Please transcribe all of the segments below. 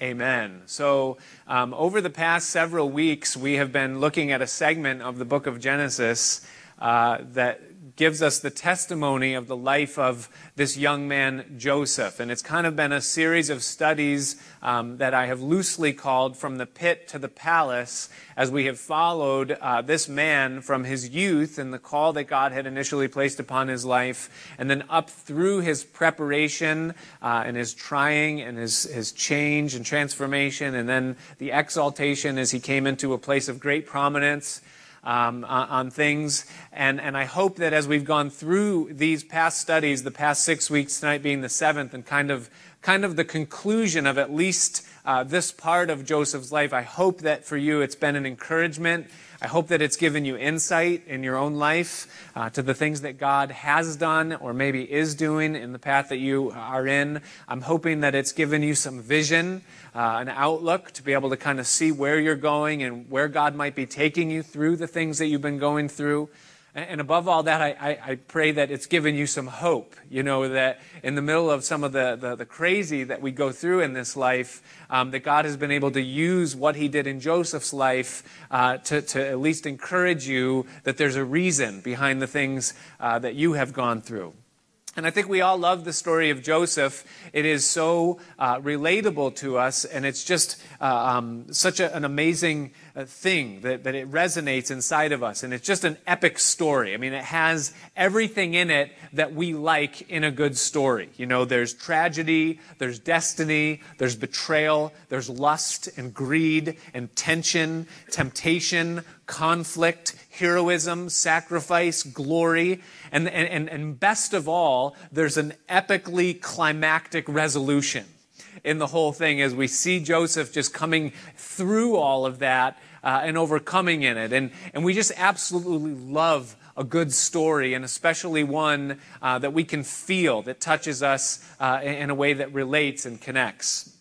Amen. So, um, over the past several weeks, we have been looking at a segment of the book of Genesis uh, that gives us the testimony of the life of this young man, Joseph. And it's kind of been a series of studies um, that I have loosely called From the Pit to the Palace, as we have followed uh, this man from his youth and the call that God had initially placed upon his life, and then up through his preparation uh, and his trying and his, his change and transformation, and then the exaltation as he came into a place of great prominence um, on, on, things. And, and I hope that as we've gone through these past studies, the past six weeks, tonight being the seventh, and kind of, kind of the conclusion of at least uh, this part of Joseph's life, I hope that for you it's been an encouragement I hope that it's given you insight in your own life uh, to the things that God has done or maybe is doing in the path that you are in. I'm hoping that it's given you some vision, uh, an outlook to be able to kind of see where you're going and where God might be taking you through the things that you've been going through. And above all that, I, I, pray that it's given you some hope. You know, that in the middle of some of the, the, the crazy that we go through in this life, um, that God has been able to use what he did in Joseph's life uh, to, to at least encourage you that there's a reason behind the things uh, that you have gone through. And I think we all love the story of Joseph. It is so uh, relatable to us, and it's just uh, um, such a, an amazing uh, thing that, that it resonates inside of us. And it's just an epic story. I mean, it has everything in it that we like in a good story. You know, there's tragedy, there's destiny, there's betrayal, there's lust and greed and tension, temptation, conflict, heroism, sacrifice, glory. And, and, and best of all, there's an epically climactic resolution in the whole thing as we see Joseph just coming through all of that uh, and overcoming in it. And, and we just absolutely love a good story, and especially one uh, that we can feel, that touches us uh, in a way that relates and connects.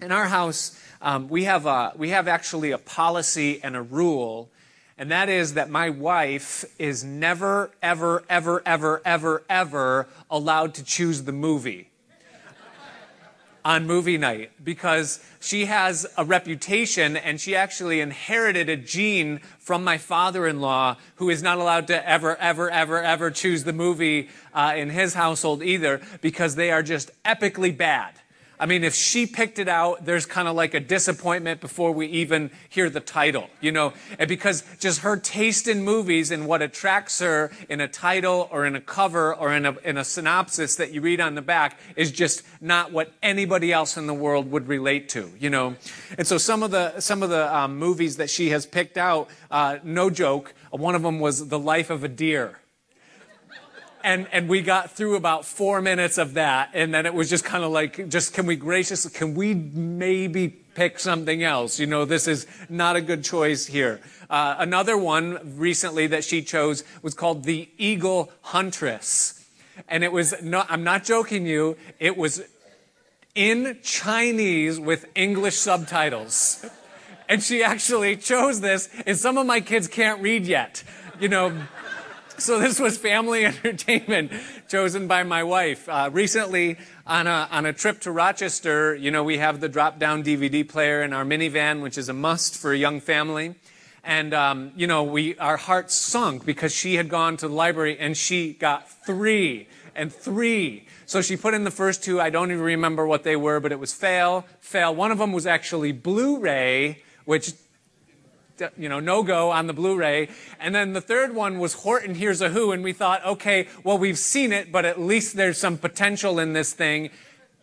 In our house, um, we, have a, we have actually a policy and a rule and that is that my wife is never, ever, ever, ever, ever, ever allowed to choose the movie on movie night because she has a reputation and she actually inherited a gene from my father in law who is not allowed to ever, ever, ever, ever choose the movie uh, in his household either because they are just epically bad. I mean, if she picked it out, there's kind of like a disappointment before we even hear the title, you know? And because just her taste in movies and what attracts her in a title or in a cover or in a, in a synopsis that you read on the back is just not what anybody else in the world would relate to, you know? And so some of the, some of the um, movies that she has picked out, uh, no joke, one of them was The Life of a Deer and and we got through about four minutes of that, and then it was just kind of like, just can we graciously, can we maybe pick something else? You know, this is not a good choice here. Uh, another one recently that she chose was called the Eagle Huntress, and it was not. I'm not joking you. It was in Chinese with English subtitles. And she actually chose this, and some of my kids can't read yet. You know, so this was family entertainment chosen by my wife. Uh, recently, on a, on a trip to Rochester, you know, we have the drop-down DVD player in our minivan, which is a must for a young family. And, um, you know, we, our hearts sunk because she had gone to the library and she got three and three. So she put in the first two. I don't even remember what they were, but it was fail, fail. One of them was actually Blu-ray, which Uh, you know, no go on the Blu-ray. And then the third one was Horton Hears a Who, and we thought, okay, well, we've seen it, but at least there's some potential in this thing.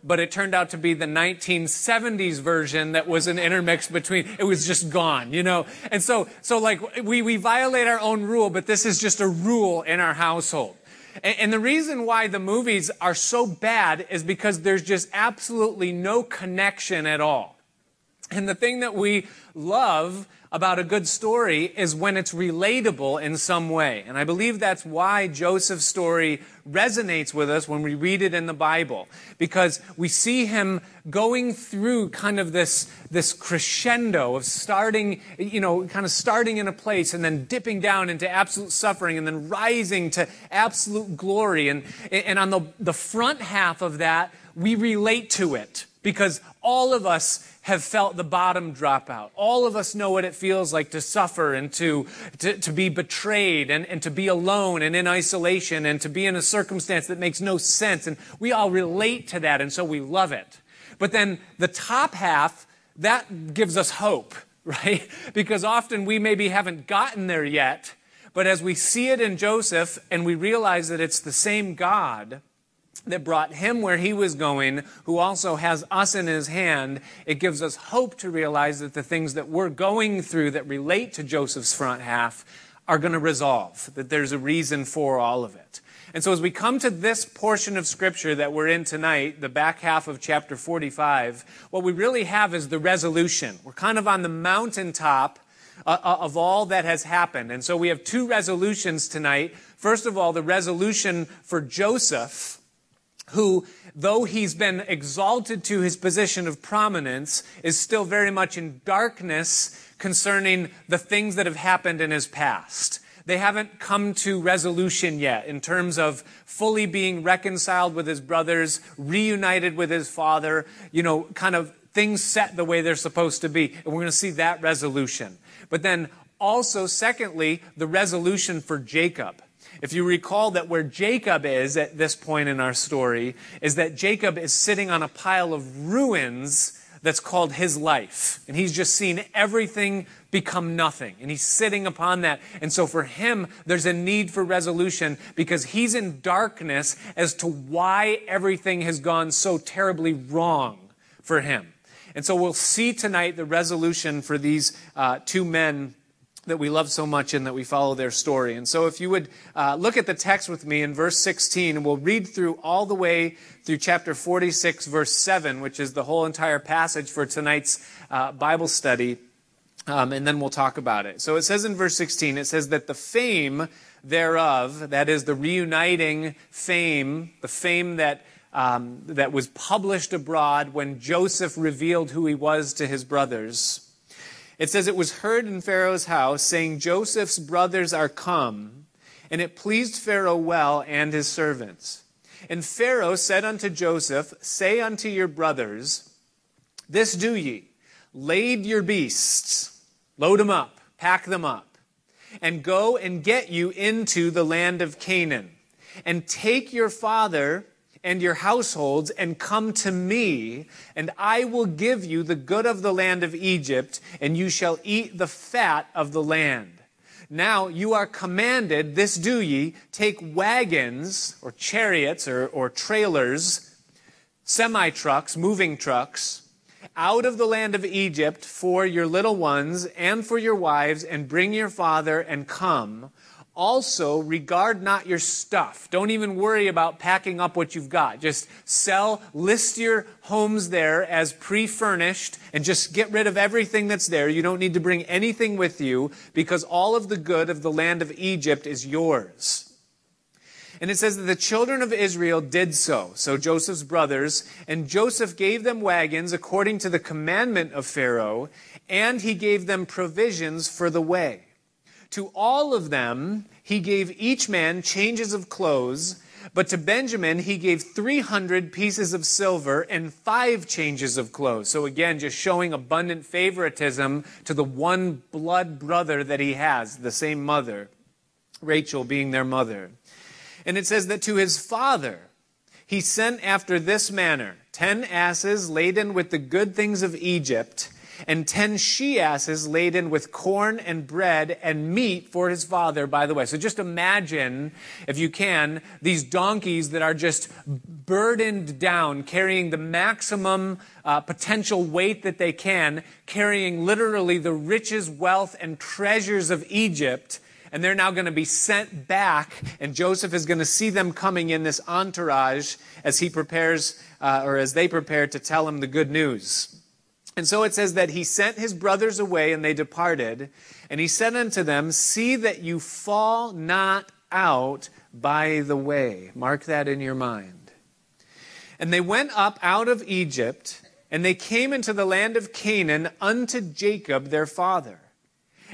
But it turned out to be the 1970s version that was an intermix between, it was just gone, you know? And so, so like, we, we violate our own rule, but this is just a rule in our household. And, and the reason why the movies are so bad is because there's just absolutely no connection at all. And the thing that we love about a good story is when it's relatable in some way. And I believe that's why Joseph's story resonates with us when we read it in the Bible. Because we see him going through kind of this, this crescendo of starting, you know, kind of starting in a place and then dipping down into absolute suffering and then rising to absolute glory. And, and on the, the front half of that, we relate to it because all of us have felt the bottom drop out. All of us know what it feels like to suffer and to, to, to, be betrayed and, and to be alone and in isolation and to be in a circumstance that makes no sense. And we all relate to that, and so we love it. But then the top half, that gives us hope, right? Because often we maybe haven't gotten there yet, but as we see it in Joseph and we realize that it's the same God, that brought him where he was going, who also has us in his hand, it gives us hope to realize that the things that we're going through that relate to Joseph's front half are going to resolve, that there's a reason for all of it. And so as we come to this portion of scripture that we're in tonight, the back half of chapter 45, what we really have is the resolution. We're kind of on the mountaintop uh, uh, of all that has happened. And so we have two resolutions tonight. First of all, the resolution for Joseph, who, though he's been exalted to his position of prominence, is still very much in darkness concerning the things that have happened in his past. They haven't come to resolution yet in terms of fully being reconciled with his brothers, reunited with his father, you know, kind of things set the way they're supposed to be. And we're going to see that resolution. But then also, secondly, the resolution for Jacob. If you recall that where Jacob is at this point in our story is that Jacob is sitting on a pile of ruins that's called his life. And he's just seen everything become nothing. And he's sitting upon that. And so for him, there's a need for resolution because he's in darkness as to why everything has gone so terribly wrong for him. And so we'll see tonight the resolution for these uh, two men that we love so much and that we follow their story. And so, if you would uh, look at the text with me in verse 16, and we'll read through all the way through chapter 46, verse 7, which is the whole entire passage for tonight's uh, Bible study, um, and then we'll talk about it. So, it says in verse 16, it says that the fame thereof, that is the reuniting fame, the fame that um, that was published abroad when Joseph revealed who he was to his brothers it says, It was heard in Pharaoh's house, saying, Joseph's brothers are come. And it pleased Pharaoh well and his servants. And Pharaoh said unto Joseph, Say unto your brothers, This do ye, lade your beasts, load them up, pack them up, and go and get you into the land of Canaan, and take your father and your households and come to me, and I will give you the good of the land of Egypt, and you shall eat the fat of the land. Now you are commanded, this do ye, take wagons or chariots or, or trailers, semi trucks, moving trucks, out of the land of Egypt for your little ones and for your wives, and bring your father and come also, regard not your stuff. Don't even worry about packing up what you've got. Just sell, list your homes there as pre furnished, and just get rid of everything that's there. You don't need to bring anything with you because all of the good of the land of Egypt is yours. And it says that the children of Israel did so, so Joseph's brothers, and Joseph gave them wagons according to the commandment of Pharaoh, and he gave them provisions for the way. To all of them, he gave each man changes of clothes, but to Benjamin, he gave 300 pieces of silver and five changes of clothes. So again, just showing abundant favoritism to the one blood brother that he has, the same mother, Rachel being their mother. And it says that to his father, he sent after this manner ten asses laden with the good things of Egypt and ten she asses laden with corn and bread and meat for his father, by the way. So just imagine, if you can, these donkeys that are just burdened down, carrying the maximum uh, potential weight that they can, carrying literally the riches, wealth, and treasures of Egypt and they're now going to be sent back, and Joseph is going to see them coming in this entourage as he prepares, uh, or as they prepare to tell him the good news. And so it says that he sent his brothers away and they departed. And he said unto them, See that you fall not out by the way. Mark that in your mind. And they went up out of Egypt, and they came into the land of Canaan unto Jacob their father.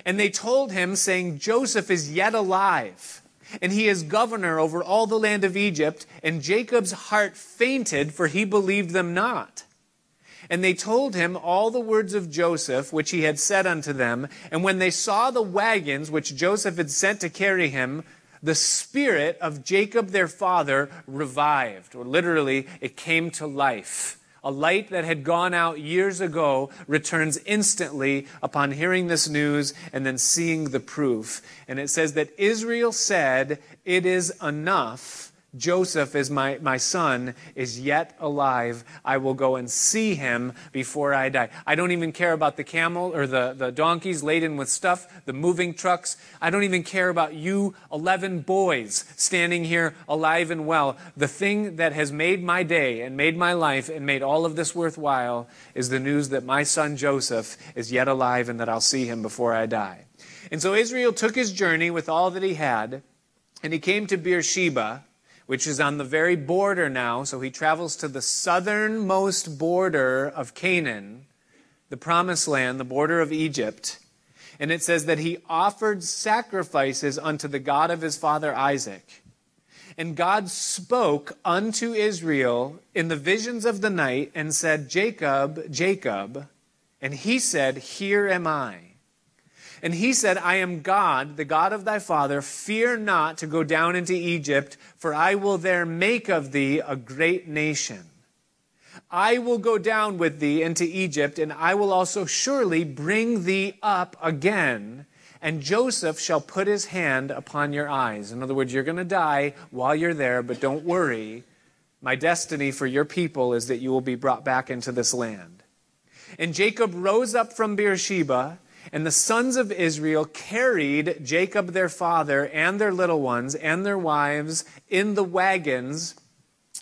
And they told him, saying, Joseph is yet alive, and he is governor over all the land of Egypt. And Jacob's heart fainted, for he believed them not. And they told him all the words of Joseph, which he had said unto them. And when they saw the wagons which Joseph had sent to carry him, the spirit of Jacob their father revived, or literally, it came to life. A light that had gone out years ago returns instantly upon hearing this news and then seeing the proof. And it says that Israel said, It is enough Joseph is my, my son, is yet alive. I will go and see him before I die. I don't even care about the camel or the, the donkeys laden with stuff, the moving trucks. I don't even care about you 11 boys standing here alive and well. The thing that has made my day and made my life and made all of this worthwhile is the news that my son Joseph is yet alive and that I'll see him before I die. And so Israel took his journey with all that he had, and he came to Beersheba which is on the very border now. So he travels to the southernmost border of Canaan, the promised land, the border of Egypt. And it says that he offered sacrifices unto the God of his father Isaac. And God spoke unto Israel in the visions of the night and said, Jacob, Jacob. And he said, Here am I. And he said, I am God, the God of thy father. Fear not to go down into Egypt, for I will there make of thee a great nation. I will go down with thee into Egypt, and I will also surely bring thee up again. And Joseph shall put his hand upon your eyes. In other words, you're going to die while you're there, but don't worry. My destiny for your people is that you will be brought back into this land. And Jacob rose up from Beersheba and the sons of Israel carried Jacob their father and their little ones and their wives in the wagons,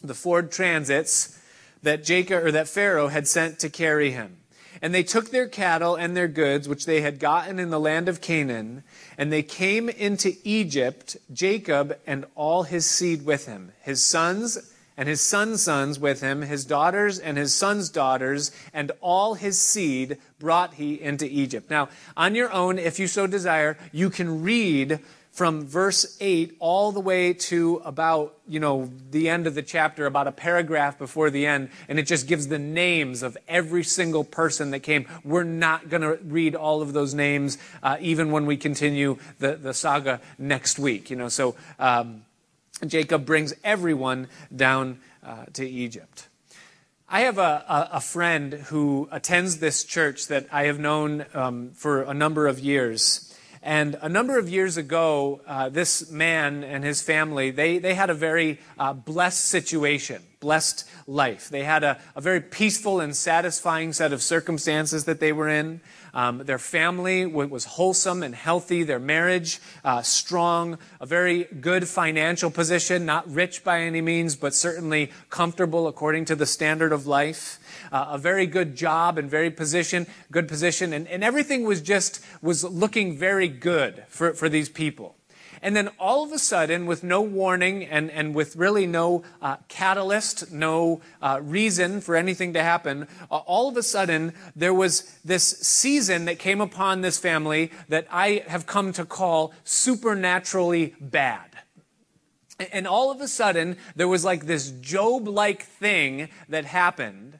the Ford Transits that Jacob or that Pharaoh had sent to carry him. And they took their cattle and their goods, which they had gotten in the land of Canaan, and they came into Egypt, Jacob and all his seed with him, his sons and his sons' sons with him, his daughters and his sons' daughters, and all his seed brought he into Egypt. Now, on your own, if you so desire, you can read from verse 8 all the way to about, you know, the end of the chapter, about a paragraph before the end, and it just gives the names of every single person that came. We're not going to read all of those names, uh, even when we continue the, the saga next week, you know, so, um, Jacob brings everyone down uh, to Egypt. I have a, a, a, friend who attends this church that I have known um, for a number of years. And a number of years ago, uh, this man and his family, they, they had a very uh, blessed situation, blessed life. They had a, a very peaceful and satisfying set of circumstances that they were in. Um, their family was wholesome and healthy, their marriage uh, strong, a very good financial position, not rich by any means, but certainly comfortable according to the standard of life. Uh, a very good job and very position, good position, and, and everything was just was looking very good for, for these people. And then all of a sudden, with no warning and, and with really no uh, catalyst, no uh, reason for anything to happen, uh, all of a sudden, there was this season that came upon this family that I have come to call supernaturally bad. And all of a sudden, there was like this Job like thing that happened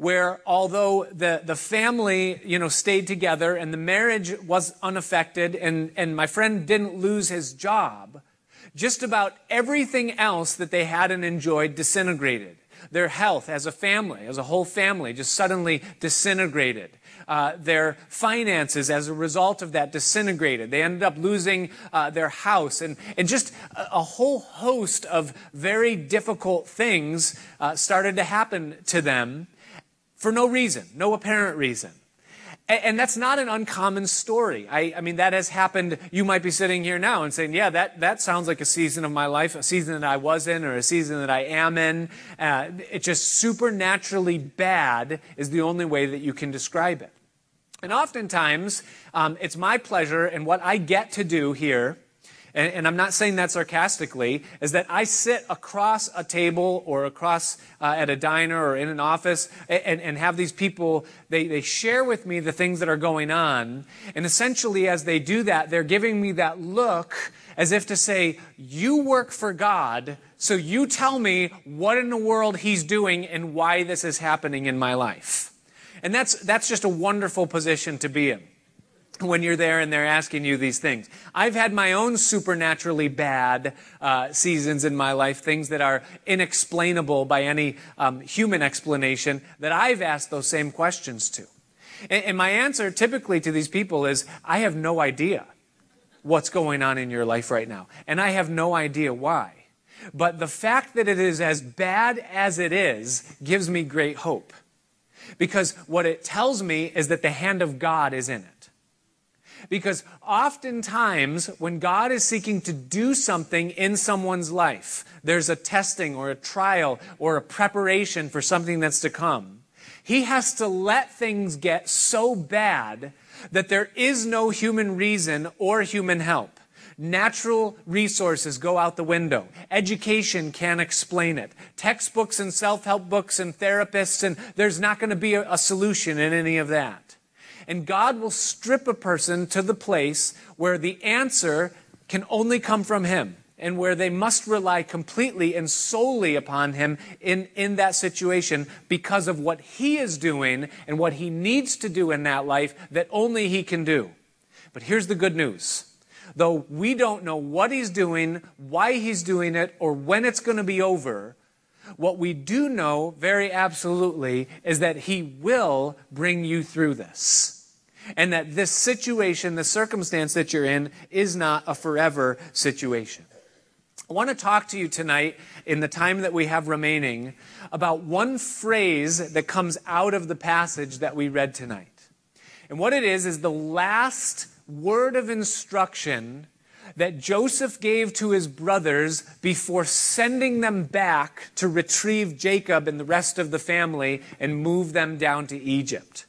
where although the, the family, you know, stayed together and the marriage was unaffected and, and my friend didn't lose his job, just about everything else that they had and enjoyed disintegrated. Their health as a family, as a whole family, just suddenly disintegrated. Uh, their finances as a result of that disintegrated. They ended up losing uh, their house and, and just a, a, whole host of very difficult things uh, started to happen to them for no reason, no apparent reason. And, that's not an uncommon story. I, I, mean, that has happened. You might be sitting here now and saying, yeah, that, that sounds like a season of my life, a season that I was in or a season that I am in. Uh, it's just supernaturally bad is the only way that you can describe it. And oftentimes, um, it's my pleasure and what I get to do here and, and, I'm not saying that sarcastically, is that I sit across a table or across uh, at a diner or in an office and, and have these people, they, they share with me the things that are going on. And essentially, as they do that, they're giving me that look as if to say, You work for God, so you tell me what in the world He's doing and why this is happening in my life. And that's, that's just a wonderful position to be in when you're there and they're asking you these things. I've had my own supernaturally bad uh, seasons in my life, things that are inexplainable by any um, human explanation that I've asked those same questions to. And, and my answer typically to these people is, I have no idea what's going on in your life right now. And I have no idea why. But the fact that it is as bad as it is gives me great hope. Because what it tells me is that the hand of God is in it. Because oftentimes, when God is seeking to do something in someone's life, there's a testing or a trial or a preparation for something that's to come. He has to let things get so bad that there is no human reason or human help. Natural resources go out the window. Education can't explain it. Textbooks and self help books and therapists, and there's not going to be a, a solution in any of that. And God will strip a person to the place where the answer can only come from Him and where they must rely completely and solely upon Him in, in that situation because of what He is doing and what He needs to do in that life that only He can do. But here's the good news. Though we don't know what He's doing, why He's doing it, or when it's going to be over, what we do know very absolutely is that He will bring you through this and that this situation, the circumstance that you're in, is not a forever situation. I want to talk to you tonight, in the time that we have remaining, about one phrase that comes out of the passage that we read tonight. And what it is, is the last word of instruction that Joseph gave to his brothers before sending them back to retrieve Jacob and the rest of the family and move them down to Egypt.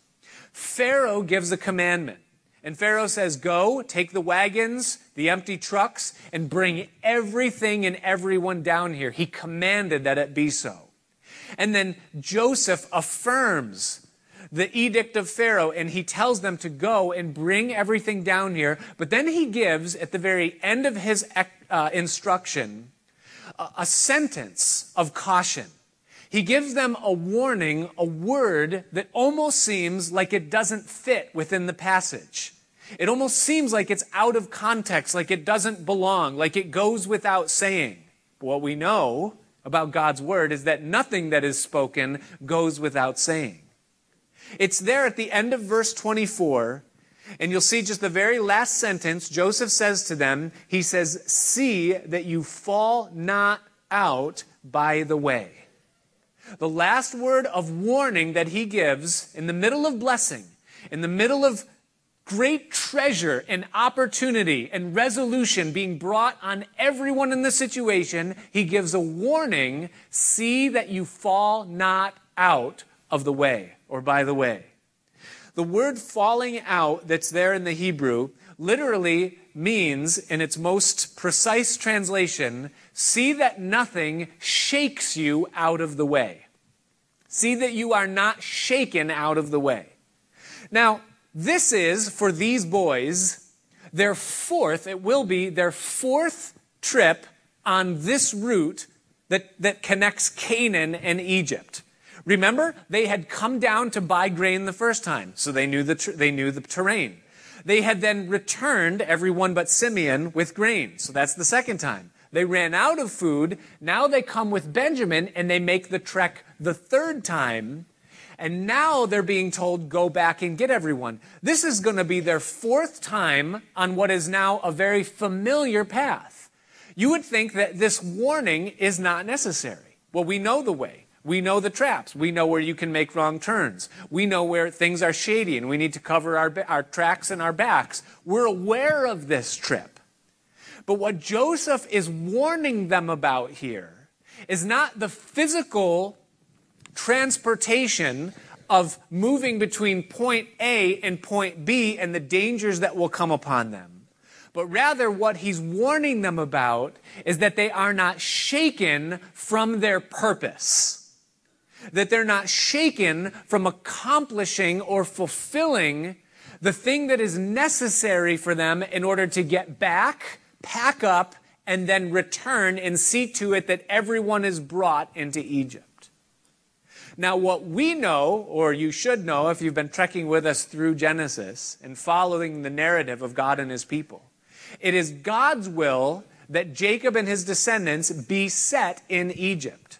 Pharaoh gives a commandment. And Pharaoh says, Go, take the wagons, the empty trucks, and bring everything and everyone down here. He commanded that it be so. And then Joseph affirms the edict of Pharaoh and he tells them to go and bring everything down here. But then he gives, at the very end of his uh, instruction, a, a sentence of caution. He gives them a warning, a word that almost seems like it doesn't fit within the passage. It almost seems like it's out of context, like it doesn't belong, like it goes without saying. What we know about God's word is that nothing that is spoken goes without saying. It's there at the end of verse 24, and you'll see just the very last sentence. Joseph says to them, He says, See that you fall not out by the way. The last word of warning that he gives in the middle of blessing, in the middle of great treasure and opportunity and resolution being brought on everyone in the situation, he gives a warning see that you fall not out of the way or by the way. The word falling out that's there in the Hebrew literally means, in its most precise translation, see that nothing shakes you out of the way. See that you are not shaken out of the way. Now, this is, for these boys, their fourth, it will be their fourth trip on this route that, that connects Canaan and Egypt. Remember, they had come down to buy grain the first time, so they knew the, they knew the terrain. They had then returned, everyone but Simeon, with grain. So that's the second time. They ran out of food. Now they come with Benjamin and they make the trek the third time. And now they're being told, go back and get everyone. This is going to be their fourth time on what is now a very familiar path. You would think that this warning is not necessary. Well, we know the way. We know the traps. We know where you can make wrong turns. We know where things are shady and we need to cover our, our tracks and our backs. We're aware of this trip. But what Joseph is warning them about here is not the physical transportation of moving between point A and point B and the dangers that will come upon them. But rather, what he's warning them about is that they are not shaken from their purpose that they're not shaken from accomplishing or fulfilling the thing that is necessary for them in order to get back, pack up, and then return and see to it that everyone is brought into Egypt. Now, what we know, or you should know if you've been trekking with us through Genesis and following the narrative of God and his people, it is God's will that Jacob and his descendants be set in Egypt.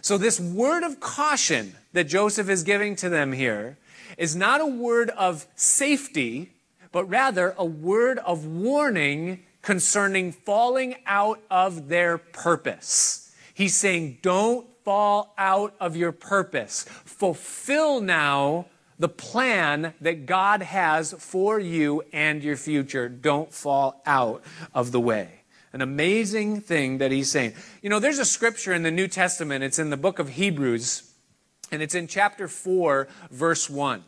So, this word of caution that Joseph is giving to them here is not a word of safety, but rather a word of warning concerning falling out of their purpose. He's saying, don't fall out of your purpose. Fulfill now the plan that God has for you and your future. Don't fall out of the way. An amazing thing that he's saying. You know, there's a scripture in the New Testament, it's in the book of Hebrews, and it's in chapter 4, verse 1.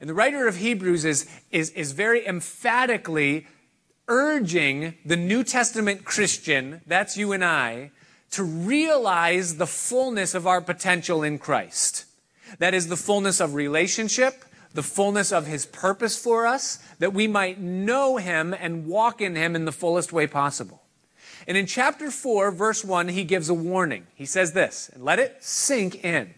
And the writer of Hebrews is, is, is very emphatically urging the New Testament Christian, that's you and I, to realize the fullness of our potential in Christ. That is the fullness of relationship, the fullness of His purpose for us, that we might know Him and walk in Him in the fullest way possible. And in chapter 4, verse 1, he gives a warning. He says this, and let it sink in.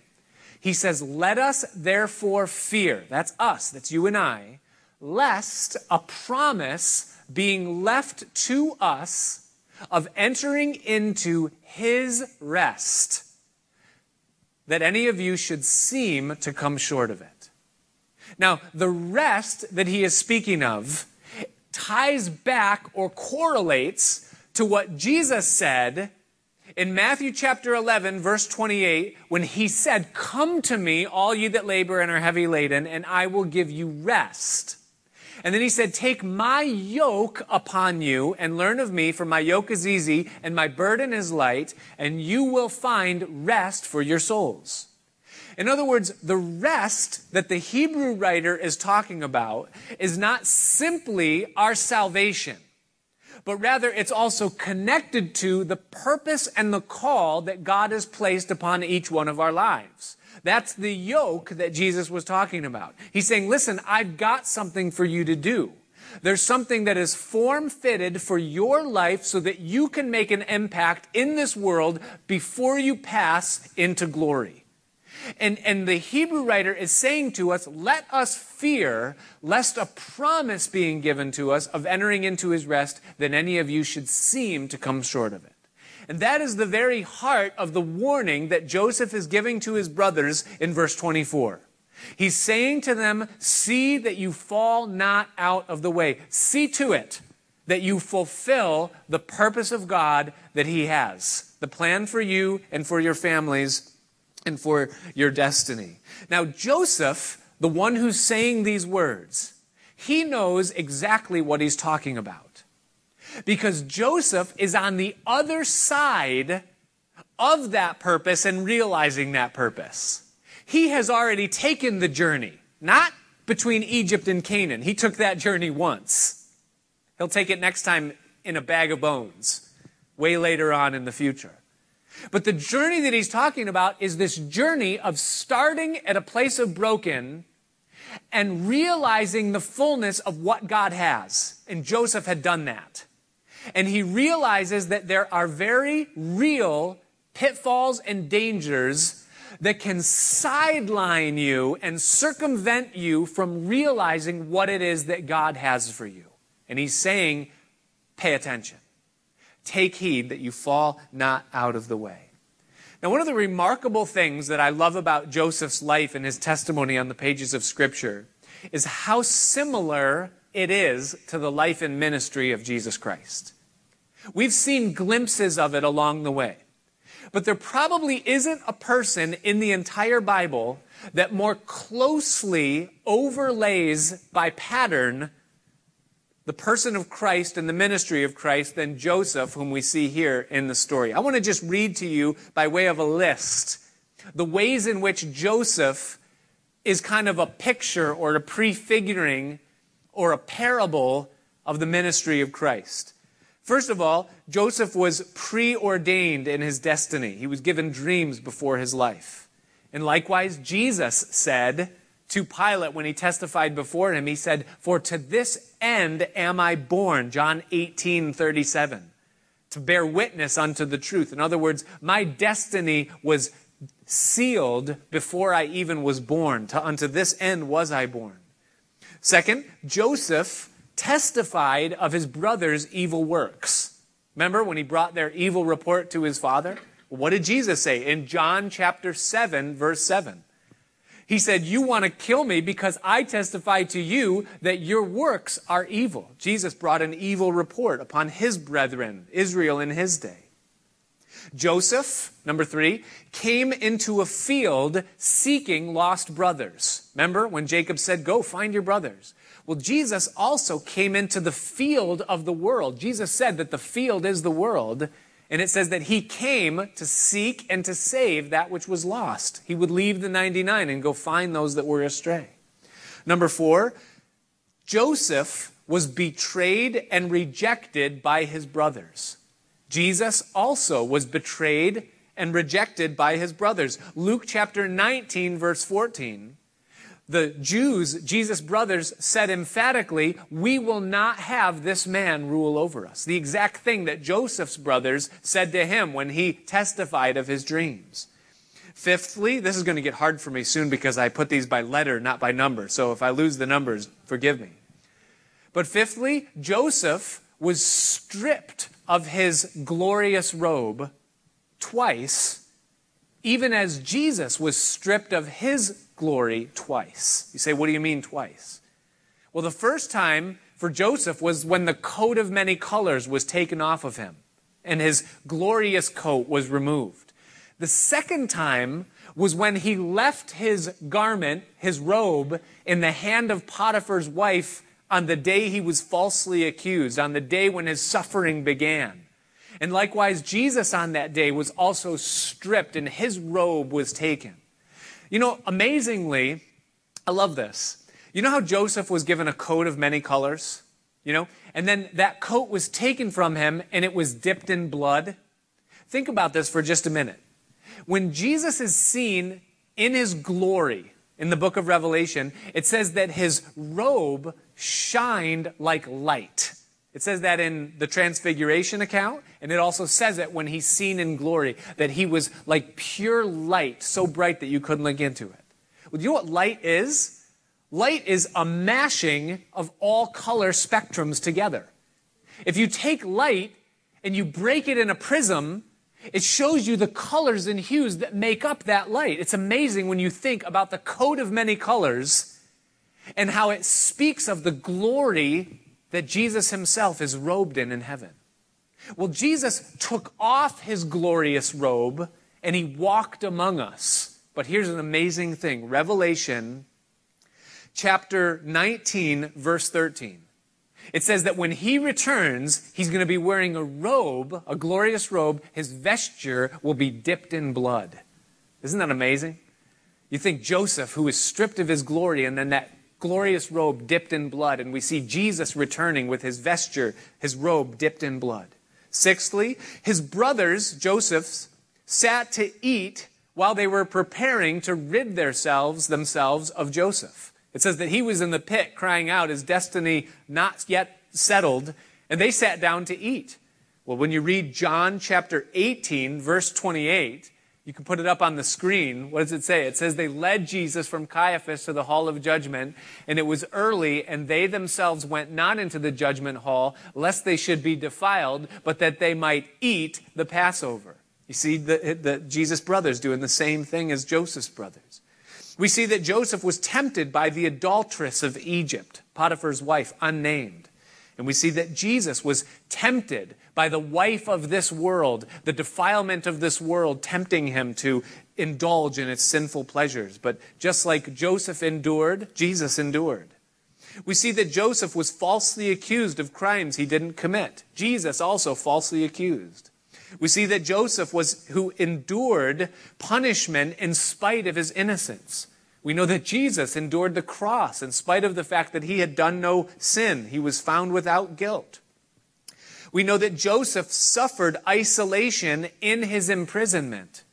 He says, Let us therefore fear, that's us, that's you and I, lest a promise being left to us of entering into his rest, that any of you should seem to come short of it. Now, the rest that he is speaking of ties back or correlates to what Jesus said in Matthew chapter 11, verse 28, when he said, Come to me, all you that labor and are heavy laden, and I will give you rest. And then he said, Take my yoke upon you and learn of me, for my yoke is easy and my burden is light, and you will find rest for your souls. In other words, the rest that the Hebrew writer is talking about is not simply our salvation, but rather it's also connected to the purpose and the call that God has placed upon each one of our lives. That's the yoke that Jesus was talking about. He's saying, listen, I've got something for you to do. There's something that is form fitted for your life so that you can make an impact in this world before you pass into glory. And, and the Hebrew writer is saying to us, let us fear lest a promise being given to us of entering into his rest, that any of you should seem to come short of it. And that is the very heart of the warning that Joseph is giving to his brothers in verse 24. He's saying to them, See that you fall not out of the way. See to it that you fulfill the purpose of God that He has, the plan for you and for your families and for your destiny. Now, Joseph, the one who's saying these words, he knows exactly what he's talking about because Joseph is on the other side of that purpose and realizing that purpose. He has already taken the journey, not between Egypt and Canaan. He took that journey once. He'll take it next time in a bag of bones, way later on in the future. But the journey that he's talking about is this journey of starting at a place of broken and realizing the fullness of what God has. And Joseph had done that and he realizes that there are very real pitfalls and dangers that can sideline you and circumvent you from realizing what it is that God has for you. And he's saying, pay attention. Take heed that you fall not out of the way. Now, one of the remarkable things that I love about Joseph's life and his testimony on the pages of Scripture is how similar it is to the life and ministry of Jesus Christ. We've seen glimpses of it along the way. But there probably isn't a person in the entire Bible that more closely overlays by pattern the person of Christ and the ministry of Christ than Joseph, whom we see here in the story. I want to just read to you, by way of a list, the ways in which Joseph is kind of a picture or a prefiguring or a parable of the ministry of Christ. First of all, Joseph was preordained in his destiny. He was given dreams before his life. And likewise, Jesus said to Pilate when he testified before him, he said, For to this end am I born, John 18, 37, to bear witness unto the truth. In other words, my destiny was sealed before I even was born. To, unto this end was I born. Second, Joseph testified of his brother's evil works. Remember when he brought their evil report to his father? What did Jesus say in John chapter 7, verse 7? He said, You want to kill me because I testify to you that your works are evil. Jesus brought an evil report upon his brethren, Israel in his day. Joseph, number three, came into a field seeking lost brothers. Remember when Jacob said, Go find your brothers? Well, Jesus also came into the field of the world. Jesus said that the field is the world. And it says that he came to seek and to save that which was lost. He would leave the 99 and go find those that were astray. Number four, Joseph was betrayed and rejected by his brothers. Jesus also was betrayed and rejected by his brothers. Luke chapter 19, verse 14 the Jews, Jesus' brothers, said emphatically, We will not have this man rule over us. The exact thing that Joseph's brothers said to him when he testified of his dreams. Fifthly, this is going to get hard for me soon because I put these by letter, not by number. So if I lose the numbers, forgive me. But fifthly, Joseph was stripped of his glorious robe twice, even as Jesus was stripped of his glory twice. You say, what do you mean twice? Well, the first time for Joseph was when the coat of many colors was taken off of him and his glorious coat was removed. The second time was when he left his garment, his robe, in the hand of Potiphar's wife on the day he was falsely accused, on the day when his suffering began. And likewise, Jesus on that day was also stripped and his robe was taken. You know, amazingly, I love this. You know how Joseph was given a coat of many colors? You know? And then that coat was taken from him and it was dipped in blood. Think about this for just a minute. When Jesus is seen in his glory in the book of Revelation, it says that his robe shined like light. It says that in the Transfiguration account, and it also says it when he's seen in glory, that he was like pure light, so bright that you couldn't look into it. Well, do you know what light is? Light is a mashing of all color spectrums together. If you take light and you break it in a prism, it shows you the colors and hues that make up that light. It's amazing when you think about the coat of many colors and how it speaks of the glory that Jesus himself is robed in in heaven. Well, Jesus took off his glorious robe and he walked among us. But here's an amazing thing Revelation chapter 19, verse 13. It says that when he returns, he's going to be wearing a robe, a glorious robe. His vesture will be dipped in blood. Isn't that amazing? You think Joseph, who was stripped of his glory, and then that glorious robe dipped in blood, and we see Jesus returning with his vesture, his robe dipped in blood. Sixthly, his brothers, Joseph's, sat to eat while they were preparing to rid themselves, themselves of Joseph. It says that he was in the pit crying out, his destiny not yet settled, and they sat down to eat. Well, when you read John chapter 18, verse 28, you can put it up on the screen. What does it say? It says they led Jesus from Caiaphas to the hall of judgment, and it was early, and they themselves went not into the judgment hall, lest they should be defiled, but that they might eat the Passover. You see the, the Jesus' brothers doing the same thing as Joseph's brothers. We see that Joseph was tempted by the adulteress of Egypt, Potiphar's wife, unnamed. And we see that Jesus was tempted by the wife of this world, the defilement of this world, tempting him to indulge in its sinful pleasures. But just like Joseph endured, Jesus endured. We see that Joseph was falsely accused of crimes he didn't commit. Jesus also falsely accused. We see that Joseph was who endured punishment in spite of his innocence. We know that Jesus endured the cross in spite of the fact that he had done no sin. He was found without guilt. We know that Joseph suffered isolation in his imprisonment.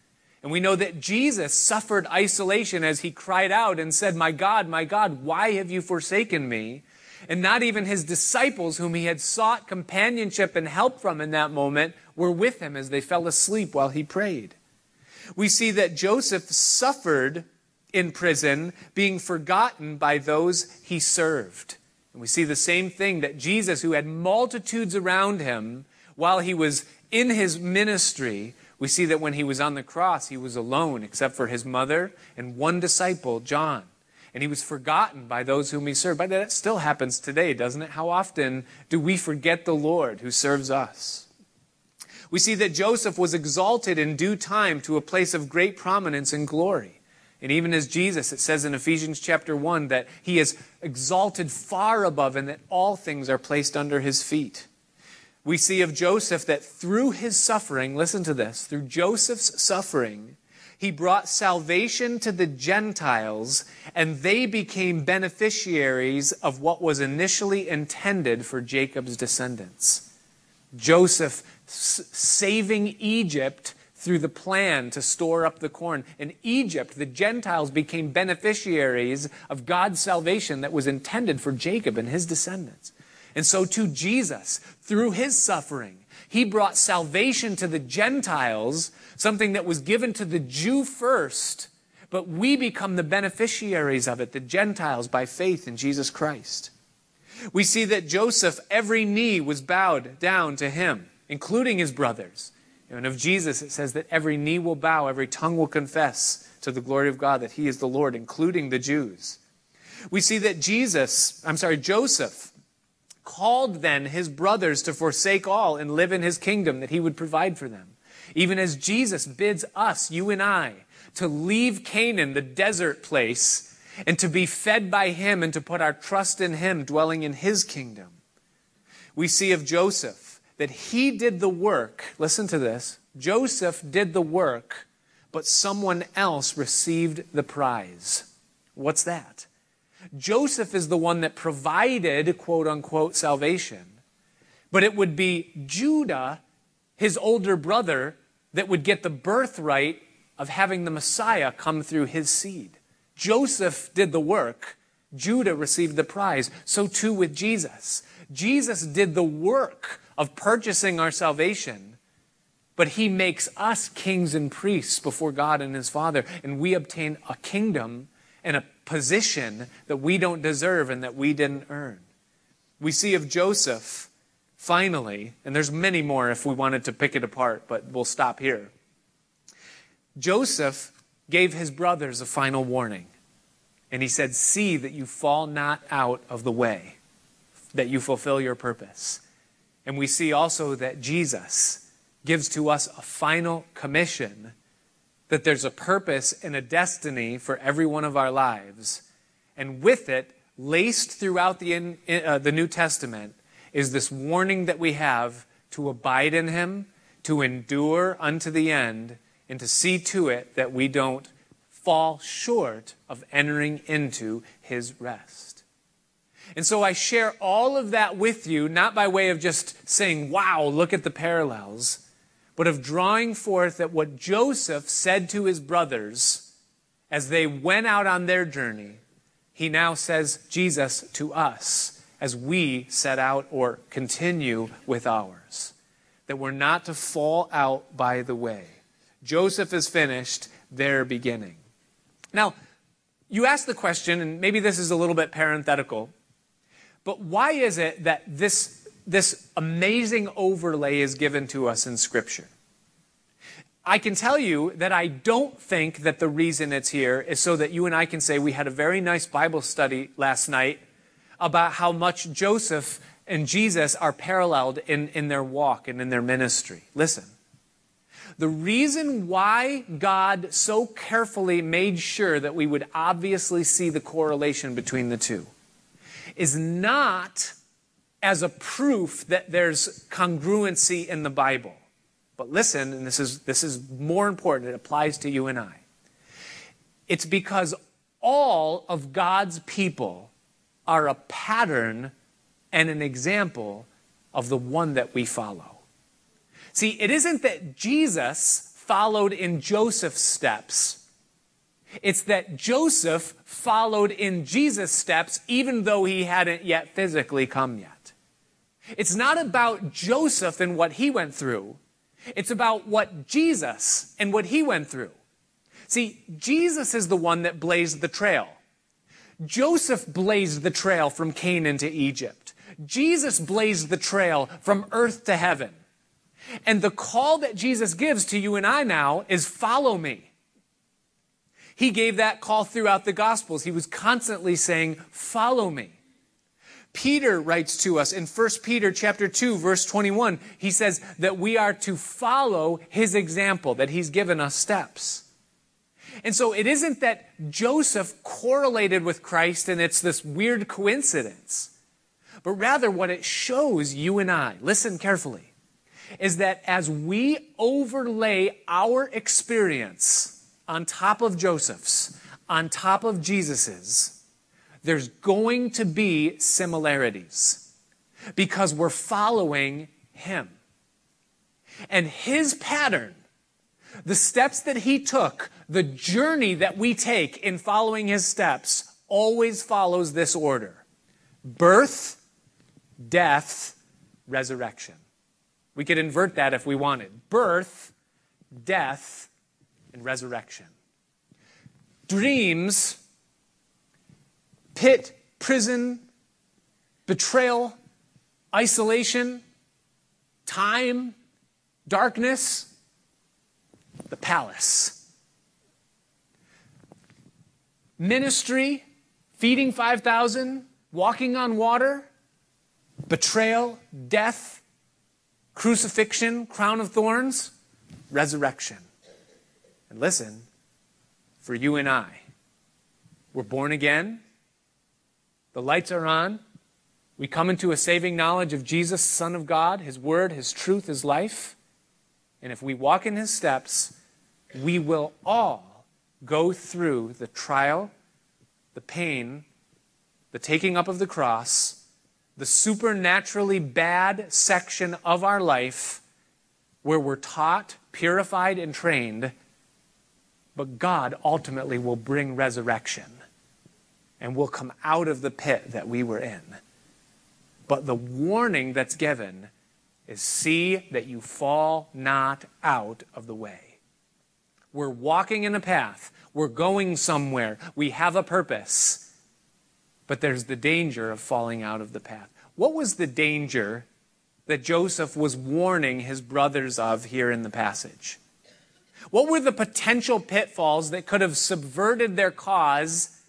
And we know that Jesus suffered isolation as he cried out and said, My God, my God, why have you forsaken me? And not even his disciples, whom he had sought companionship and help from in that moment, were with him as they fell asleep while he prayed. We see that Joseph suffered in prison, being forgotten by those he served. And we see the same thing that Jesus, who had multitudes around him while he was in his ministry, we see that when he was on the cross, he was alone except for his mother and one disciple, John. And he was forgotten by those whom he served. But that still happens today, doesn't it? How often do we forget the Lord who serves us? We see that Joseph was exalted in due time to a place of great prominence and glory. And even as Jesus, it says in Ephesians chapter 1 that he is exalted far above and that all things are placed under his feet. We see of Joseph that through his suffering, listen to this, through Joseph's suffering, he brought salvation to the Gentiles and they became beneficiaries of what was initially intended for Jacob's descendants. Joseph saving Egypt through the plan to store up the corn. In Egypt, the Gentiles became beneficiaries of God's salvation that was intended for Jacob and his descendants. And so too Jesus, through his suffering, he brought salvation to the Gentiles, something that was given to the Jew first, but we become the beneficiaries of it, the Gentiles, by faith in Jesus Christ. We see that Joseph, every knee was bowed down to him including his brothers. And of Jesus, it says that every knee will bow, every tongue will confess to the glory of God that he is the Lord, including the Jews. We see that Jesus, I'm sorry, Joseph, called then his brothers to forsake all and live in his kingdom that he would provide for them. Even as Jesus bids us, you and I, to leave Canaan, the desert place, and to be fed by him and to put our trust in him, dwelling in his kingdom. We see of Joseph that he did the work. Listen to this. Joseph did the work, but someone else received the prize. What's that? Joseph is the one that provided, quote unquote, salvation. But it would be Judah, his older brother, that would get the birthright of having the Messiah come through his seed. Joseph did the work. Judah received the prize. So too with Jesus. Jesus did the work of purchasing our salvation, but he makes us kings and priests before God and his Father, and we obtain a kingdom and a position that we don't deserve and that we didn't earn. We see of Joseph, finally, and there's many more if we wanted to pick it apart, but we'll stop here. Joseph gave his brothers a final warning, and he said, See that you fall not out of the way, that you fulfill your purpose. And we see also that Jesus gives to us a final commission that there's a purpose and a destiny for every one of our lives. And with it, laced throughout the, uh, the New Testament, is this warning that we have to abide in Him, to endure unto the end, and to see to it that we don't fall short of entering into His rest. And so I share all of that with you, not by way of just saying, wow, look at the parallels, but of drawing forth that what Joseph said to his brothers as they went out on their journey, he now says Jesus to us as we set out or continue with ours. That we're not to fall out by the way. Joseph is finished, they're beginning. Now, you ask the question, and maybe this is a little bit parenthetical, but why is it that this, this amazing overlay is given to us in Scripture? I can tell you that I don't think that the reason it's here is so that you and I can say we had a very nice Bible study last night about how much Joseph and Jesus are paralleled in, in their walk and in their ministry. Listen. The reason why God so carefully made sure that we would obviously see the correlation between the two is not as a proof that there's congruency in the Bible. But listen, and this is, this is more important, it applies to you and I. It's because all of God's people are a pattern and an example of the one that we follow. See, it isn't that Jesus followed in Joseph's steps it's that Joseph followed in Jesus' steps even though he hadn't yet physically come yet. It's not about Joseph and what he went through. It's about what Jesus and what he went through. See, Jesus is the one that blazed the trail. Joseph blazed the trail from Canaan to Egypt. Jesus blazed the trail from earth to heaven. And the call that Jesus gives to you and I now is follow me. He gave that call throughout the Gospels. He was constantly saying, follow me. Peter writes to us in 1 Peter chapter 2 verse 21. He says that we are to follow his example, that he's given us steps. And so it isn't that Joseph correlated with Christ and it's this weird coincidence, but rather what it shows you and I, listen carefully, is that as we overlay our experience on top of Joseph's, on top of Jesus's, there's going to be similarities because we're following him. And his pattern the steps that he took, the journey that we take in following his steps, always follows this order birth, death, resurrection. We could invert that if we wanted birth, death, and resurrection. Dreams, pit, prison, betrayal, isolation, time, darkness, the palace. Ministry, feeding 5,000, walking on water, betrayal, death, crucifixion, crown of thorns, resurrection. And listen, for you and I, we're born again, the lights are on, we come into a saving knowledge of Jesus, Son of God, His Word, His truth, His life. And if we walk in his steps, we will all go through the trial, the pain, the taking up of the cross, the supernaturally bad section of our life where we're taught, purified, and trained, but God ultimately will bring resurrection and we'll come out of the pit that we were in. But the warning that's given is see that you fall not out of the way. We're walking in a path. We're going somewhere. We have a purpose. But there's the danger of falling out of the path. What was the danger that Joseph was warning his brothers of here in the passage? What were the potential pitfalls that could have subverted their cause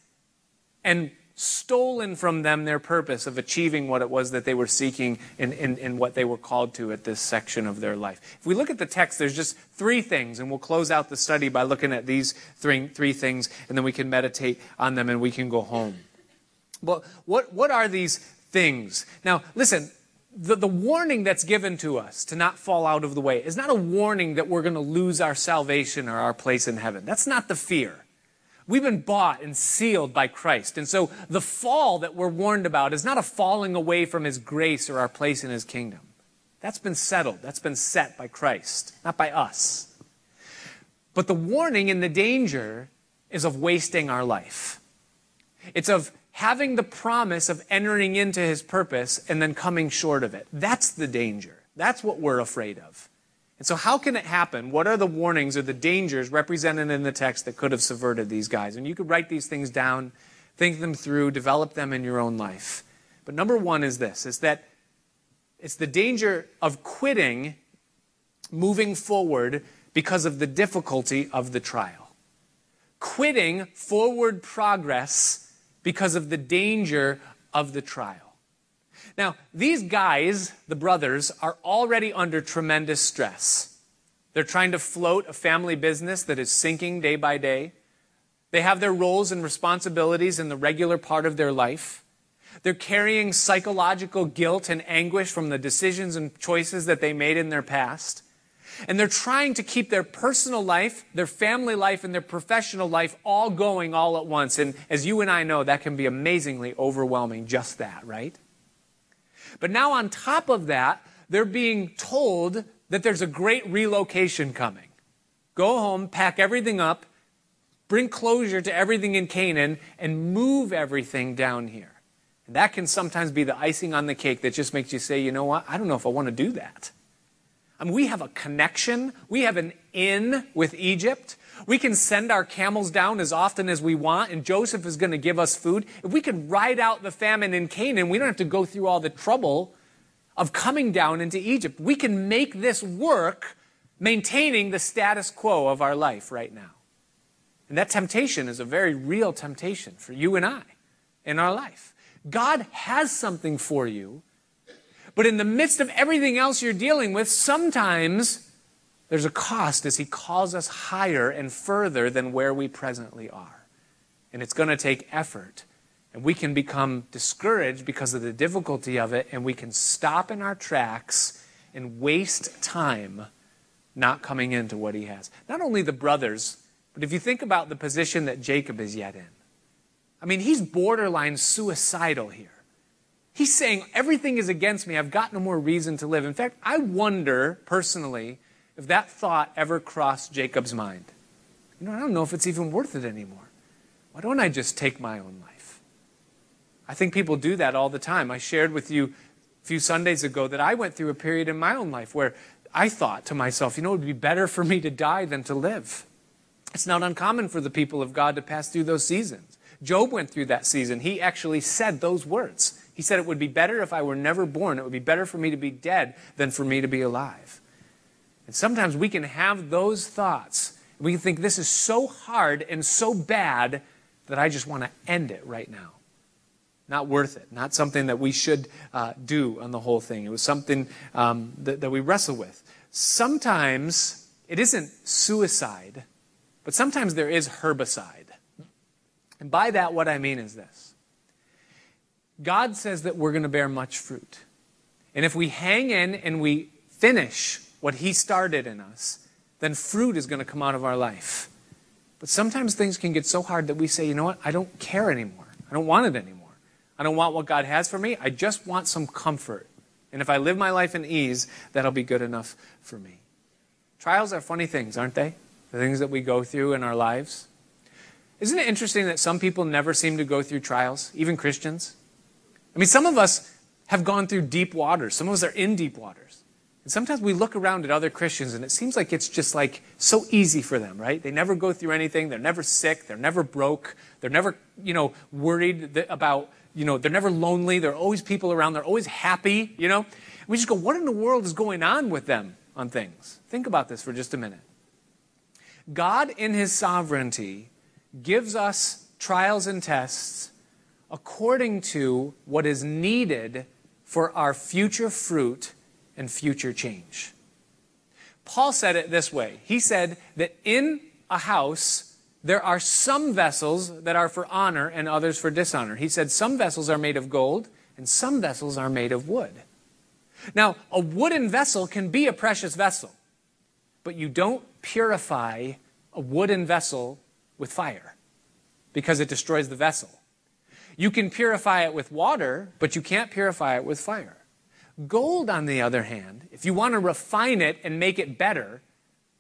and stolen from them their purpose of achieving what it was that they were seeking in, what they were called to at this section of their life. If we look at the text, there's just three things, and we'll close out the study by looking at these three, three things, and then we can meditate on them and we can go home. Well, what, what are these things? Now, listen, the, the warning that's given to us to not fall out of the way is not a warning that we're going to lose our salvation or our place in heaven. That's not the fear. We've been bought and sealed by Christ. And so the fall that we're warned about is not a falling away from His grace or our place in His kingdom. That's been settled. That's been set by Christ, not by us. But the warning and the danger is of wasting our life. It's of having the promise of entering into His purpose and then coming short of it. That's the danger. That's what we're afraid of. And so, how can it happen? What are the warnings or the dangers represented in the text that could have subverted these guys? And you could write these things down, think them through, develop them in your own life. But number one is this is that it's the danger of quitting moving forward because of the difficulty of the trial. Quitting forward progress because of the danger of the trial. Now, these guys, the brothers, are already under tremendous stress. They're trying to float a family business that is sinking day by day. They have their roles and responsibilities in the regular part of their life. They're carrying psychological guilt and anguish from the decisions and choices that they made in their past. And they're trying to keep their personal life, their family life, and their professional life all going all at once. And as you and I know, that can be amazingly overwhelming, just that, right? But now, on top of that, they're being told that there's a great relocation coming. Go home, pack everything up, bring closure to everything in Canaan, and move everything down here. And that can sometimes be the icing on the cake that just makes you say, you know what, I don't know if I want to do that. I mean, we have a connection, we have an in with Egypt. We can send our camels down as often as we want, and Joseph is going to give us food. If we could ride out the famine in Canaan, we don't have to go through all the trouble of coming down into Egypt. We can make this work maintaining the status quo of our life right now. And that temptation is a very real temptation for you and I in our life. God has something for you, but in the midst of everything else you're dealing with, sometimes there's a cost as He calls us higher and further than where we presently are. And it's going to take effort. And we can become discouraged because of the difficulty of it, and we can stop in our tracks and waste time not coming into what He has. Not only the brothers, but if you think about the position that Jacob is yet in, I mean, he's borderline suicidal here. He's saying, everything is against me. I've got no more reason to live. In fact, I wonder personally if that thought ever crossed Jacob's mind. You know, I don't know if it's even worth it anymore. Why don't I just take my own life? I think people do that all the time. I shared with you a few Sundays ago that I went through a period in my own life where I thought to myself, you know, it would be better for me to die than to live. It's not uncommon for the people of God to pass through those seasons. Job went through that season. He actually said those words. He said, It would be better if I were never born. It would be better for me to be dead than for me to be alive. And sometimes we can have those thoughts. We can think, This is so hard and so bad that I just want to end it right now. Not worth it. Not something that we should uh, do on the whole thing. It was something um, that, that we wrestle with. Sometimes it isn't suicide but sometimes there is herbicide. And by that, what I mean is this God says that we're going to bear much fruit. And if we hang in and we finish what He started in us, then fruit is going to come out of our life. But sometimes things can get so hard that we say, you know what? I don't care anymore. I don't want it anymore. I don't want what God has for me. I just want some comfort. And if I live my life in ease, that'll be good enough for me. Trials are funny things, aren't they? the things that we go through in our lives. Isn't it interesting that some people never seem to go through trials, even Christians? I mean, some of us have gone through deep waters, some of us are in deep waters. And sometimes we look around at other Christians and it seems like it's just like so easy for them, right? They never go through anything, they're never sick, they're never broke, they're never, you know, worried about, you know, they're never lonely, there are always people around, they're always happy, you know? We just go, what in the world is going on with them on things? Think about this for just a minute. God, in His sovereignty, gives us trials and tests according to what is needed for our future fruit and future change. Paul said it this way He said that in a house, there are some vessels that are for honor and others for dishonor. He said some vessels are made of gold and some vessels are made of wood. Now, a wooden vessel can be a precious vessel, but you don't purify a wooden vessel with fire because it destroys the vessel. You can purify it with water, but you can't purify it with fire. Gold, on the other hand, if you want to refine it and make it better,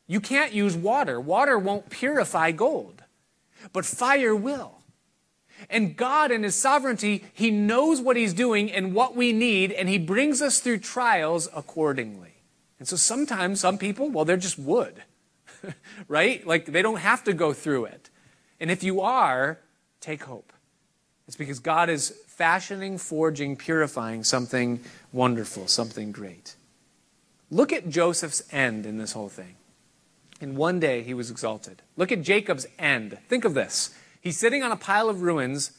you can't use water. Water won't purify gold, but fire will. And God, in His sovereignty, He knows what He's doing and what we need, and He brings us through trials accordingly. And so sometimes some people, well, they're just wood. right? Like they don't have to go through it. And if you are, take hope. It's because God is fashioning, forging, purifying something wonderful, something great. Look at Joseph's end in this whole thing. In one day he was exalted. Look at Jacob's end. Think of this. He's sitting on a pile of ruins,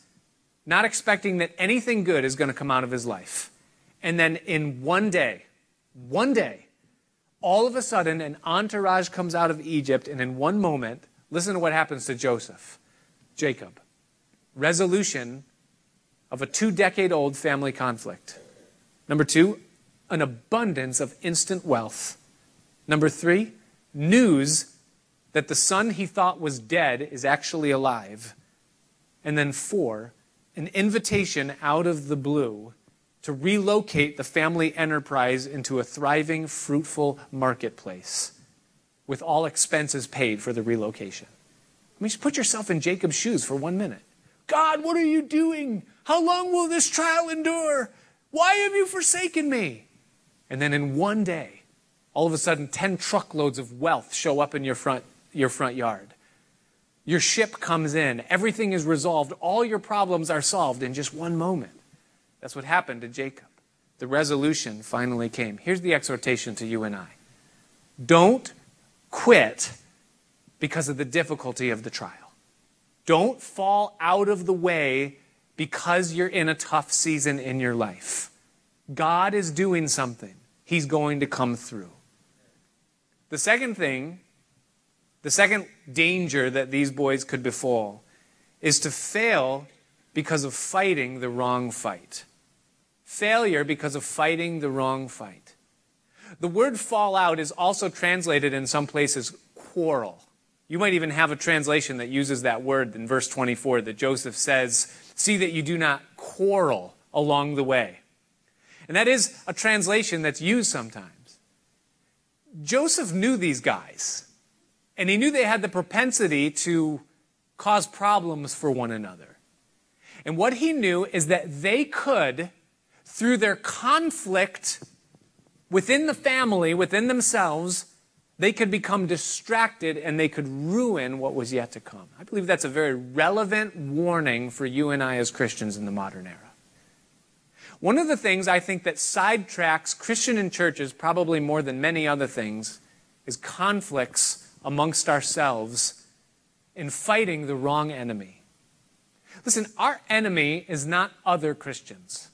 not expecting that anything good is going to come out of his life. And then in one day, one day, all of a sudden, an entourage comes out of Egypt, and in one moment, listen to what happens to Joseph, Jacob. Resolution of a two decade old family conflict. Number two, an abundance of instant wealth. Number three, news that the son he thought was dead is actually alive. And then four, an invitation out of the blue to relocate the family enterprise into a thriving, fruitful marketplace with all expenses paid for the relocation. I mean, just put yourself in Jacob's shoes for one minute. God, what are you doing? How long will this trial endure? Why have you forsaken me? And then in one day, all of a sudden 10 truckloads of wealth show up in your front, your front yard. Your ship comes in, everything is resolved, all your problems are solved in just one moment. That's what happened to Jacob. The resolution finally came. Here's the exhortation to you and I don't quit because of the difficulty of the trial. Don't fall out of the way because you're in a tough season in your life. God is doing something, He's going to come through. The second thing, the second danger that these boys could befall is to fail because of fighting the wrong fight. Failure because of fighting the wrong fight. The word fall out is also translated in some places quarrel. You might even have a translation that uses that word in verse 24 that Joseph says, See that you do not quarrel along the way. And that is a translation that's used sometimes. Joseph knew these guys, and he knew they had the propensity to cause problems for one another. And what he knew is that they could, through their conflict within the family, within themselves, they could become distracted and they could ruin what was yet to come. I believe that's a very relevant warning for you and I as Christians in the modern era. One of the things I think that sidetracks Christian and churches, probably more than many other things, is conflicts amongst ourselves in fighting the wrong enemy. Listen, our enemy is not other Christians.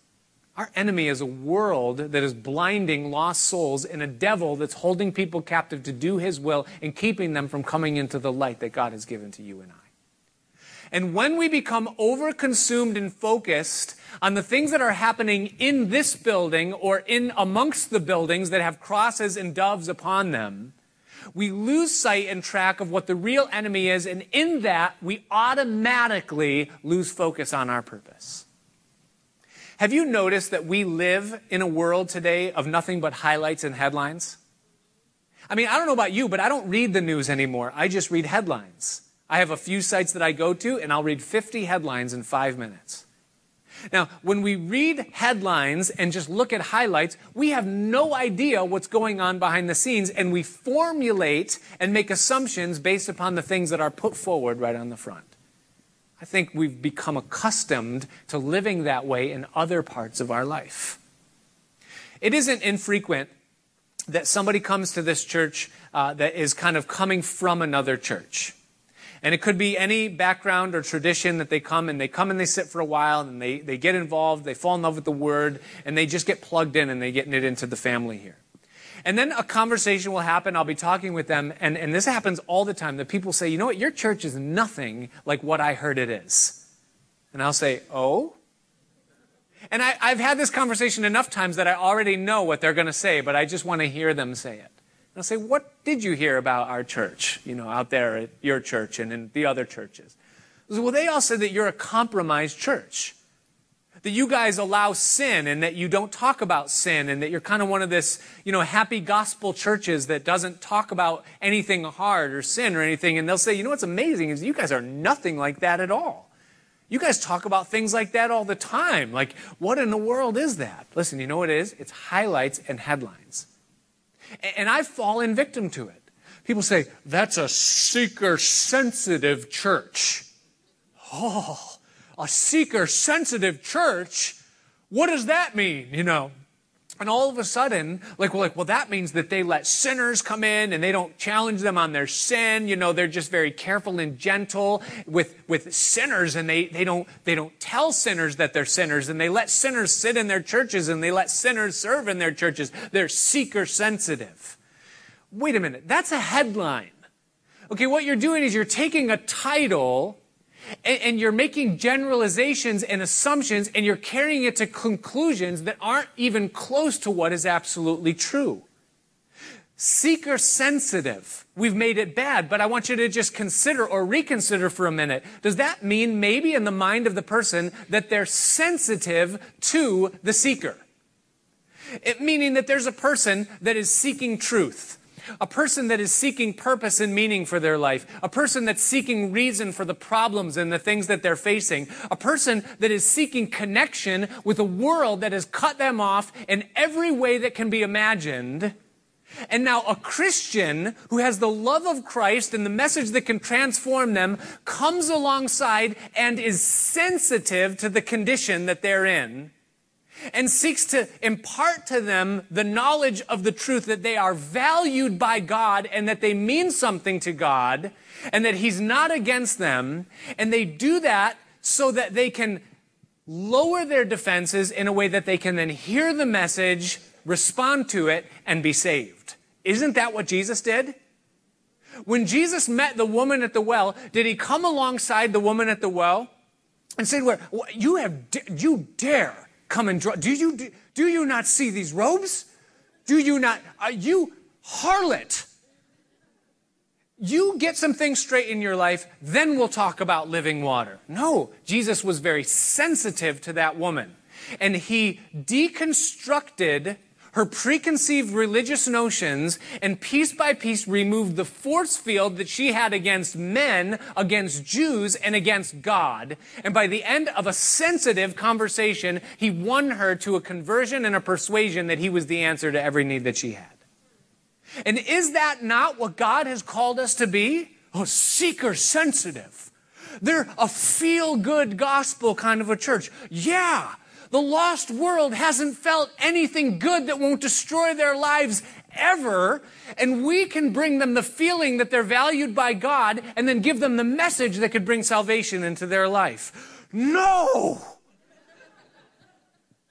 Our enemy is a world that is blinding lost souls and a devil that's holding people captive to do his will and keeping them from coming into the light that God has given to you and I. And when we become overconsumed and focused on the things that are happening in this building or in amongst the buildings that have crosses and doves upon them, we lose sight and track of what the real enemy is, and in that, we automatically lose focus on our purpose. Have you noticed that we live in a world today of nothing but highlights and headlines? I mean, I don't know about you, but I don't read the news anymore. I just read headlines. I have a few sites that I go to, and I'll read 50 headlines in five minutes. Now, when we read headlines and just look at highlights, we have no idea what's going on behind the scenes, and we formulate and make assumptions based upon the things that are put forward right on the front. I think we've become accustomed to living that way in other parts of our life. It isn't infrequent that somebody comes to this church uh, that is kind of coming from another church. And it could be any background or tradition that they come and they come and they sit for a while and they, they get involved, they fall in love with the word, and they just get plugged in and they get knit into the family here. And then a conversation will happen. I'll be talking with them. And, and this happens all the time that people say, you know what, your church is nothing like what I heard it is. And I'll say, oh? And I, I've had this conversation enough times that I already know what they're going to say, but I just want to hear them say it. And I'll say, what did you hear about our church, you know, out there at your church and in the other churches? Well, they all said that you're a compromised church that you guys allow sin and that you don't talk about sin and that you're kind of one of this, you know, happy gospel churches that doesn't talk about anything hard or sin or anything. And they'll say, you know what's amazing is you guys are nothing like that at all. You guys talk about things like that all the time. Like, what in the world is that? Listen, you know what it is? It's highlights and headlines. And I've fallen victim to it. People say, that's a seeker sensitive church. Oh, a seeker sensitive church, what does that mean? You know, and all of a sudden, like, we're like, well, that means that they let sinners come in and they don't challenge them on their sin. You know, they're just very careful and gentle with, with sinners and they, they don't, they don't tell sinners that they're sinners and they let sinners sit in their churches and they let sinners serve in their churches. They're seeker sensitive. Wait a minute. That's a headline. Okay. What you're doing is you're taking a title and, and you're making generalizations and assumptions and you're carrying it to conclusions that aren't even close to what is absolutely true. Seeker sensitive. We've made it bad, but I want you to just consider or reconsider for a minute. Does that mean maybe in the mind of the person that they're sensitive to the seeker? It, meaning that there's a person that is seeking truth a person that is seeking purpose and meaning for their life, a person that's seeking reason for the problems and the things that they're facing, a person that is seeking connection with a world that has cut them off in every way that can be imagined. And now a Christian who has the love of Christ and the message that can transform them comes alongside and is sensitive to the condition that they're in and seeks to impart to them the knowledge of the truth that they are valued by God and that they mean something to God and that He's not against them. And they do that so that they can lower their defenses in a way that they can then hear the message, respond to it, and be saved. Isn't that what Jesus did? When Jesus met the woman at the well, did he come alongside the woman at the well and say to her, you have, you dare come and draw. Do you, do, do you not see these robes? Do you not, are you harlot? You get some things straight in your life, then we'll talk about living water. No, Jesus was very sensitive to that woman. And he deconstructed her preconceived religious notions and piece by piece removed the force field that she had against men, against Jews, and against God. And by the end of a sensitive conversation, he won her to a conversion and a persuasion that he was the answer to every need that she had. And is that not what God has called us to be? Oh, seeker sensitive. They're a feel good gospel kind of a church. Yeah, the lost world hasn't felt anything good that won't destroy their lives ever. And we can bring them the feeling that they're valued by God and then give them the message that could bring salvation into their life. No!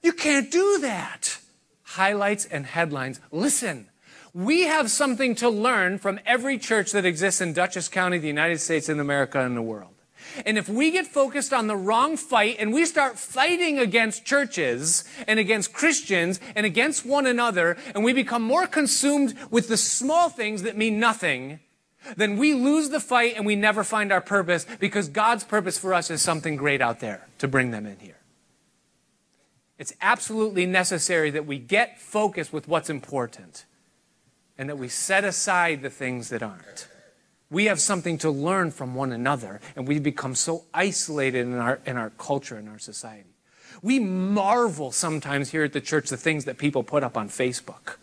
You can't do that. Highlights and headlines. Listen. We have something to learn from every church that exists in Dutchess County, the United States, in America, and the world. And if we get focused on the wrong fight and we start fighting against churches and against Christians and against one another, and we become more consumed with the small things that mean nothing, then we lose the fight and we never find our purpose because God's purpose for us is something great out there to bring them in here. It's absolutely necessary that we get focused with what's important and that we set aside the things that aren't. We have something to learn from one another, and we become so isolated in our, in our culture, in our society. We marvel sometimes here at the church the things that people put up on Facebook.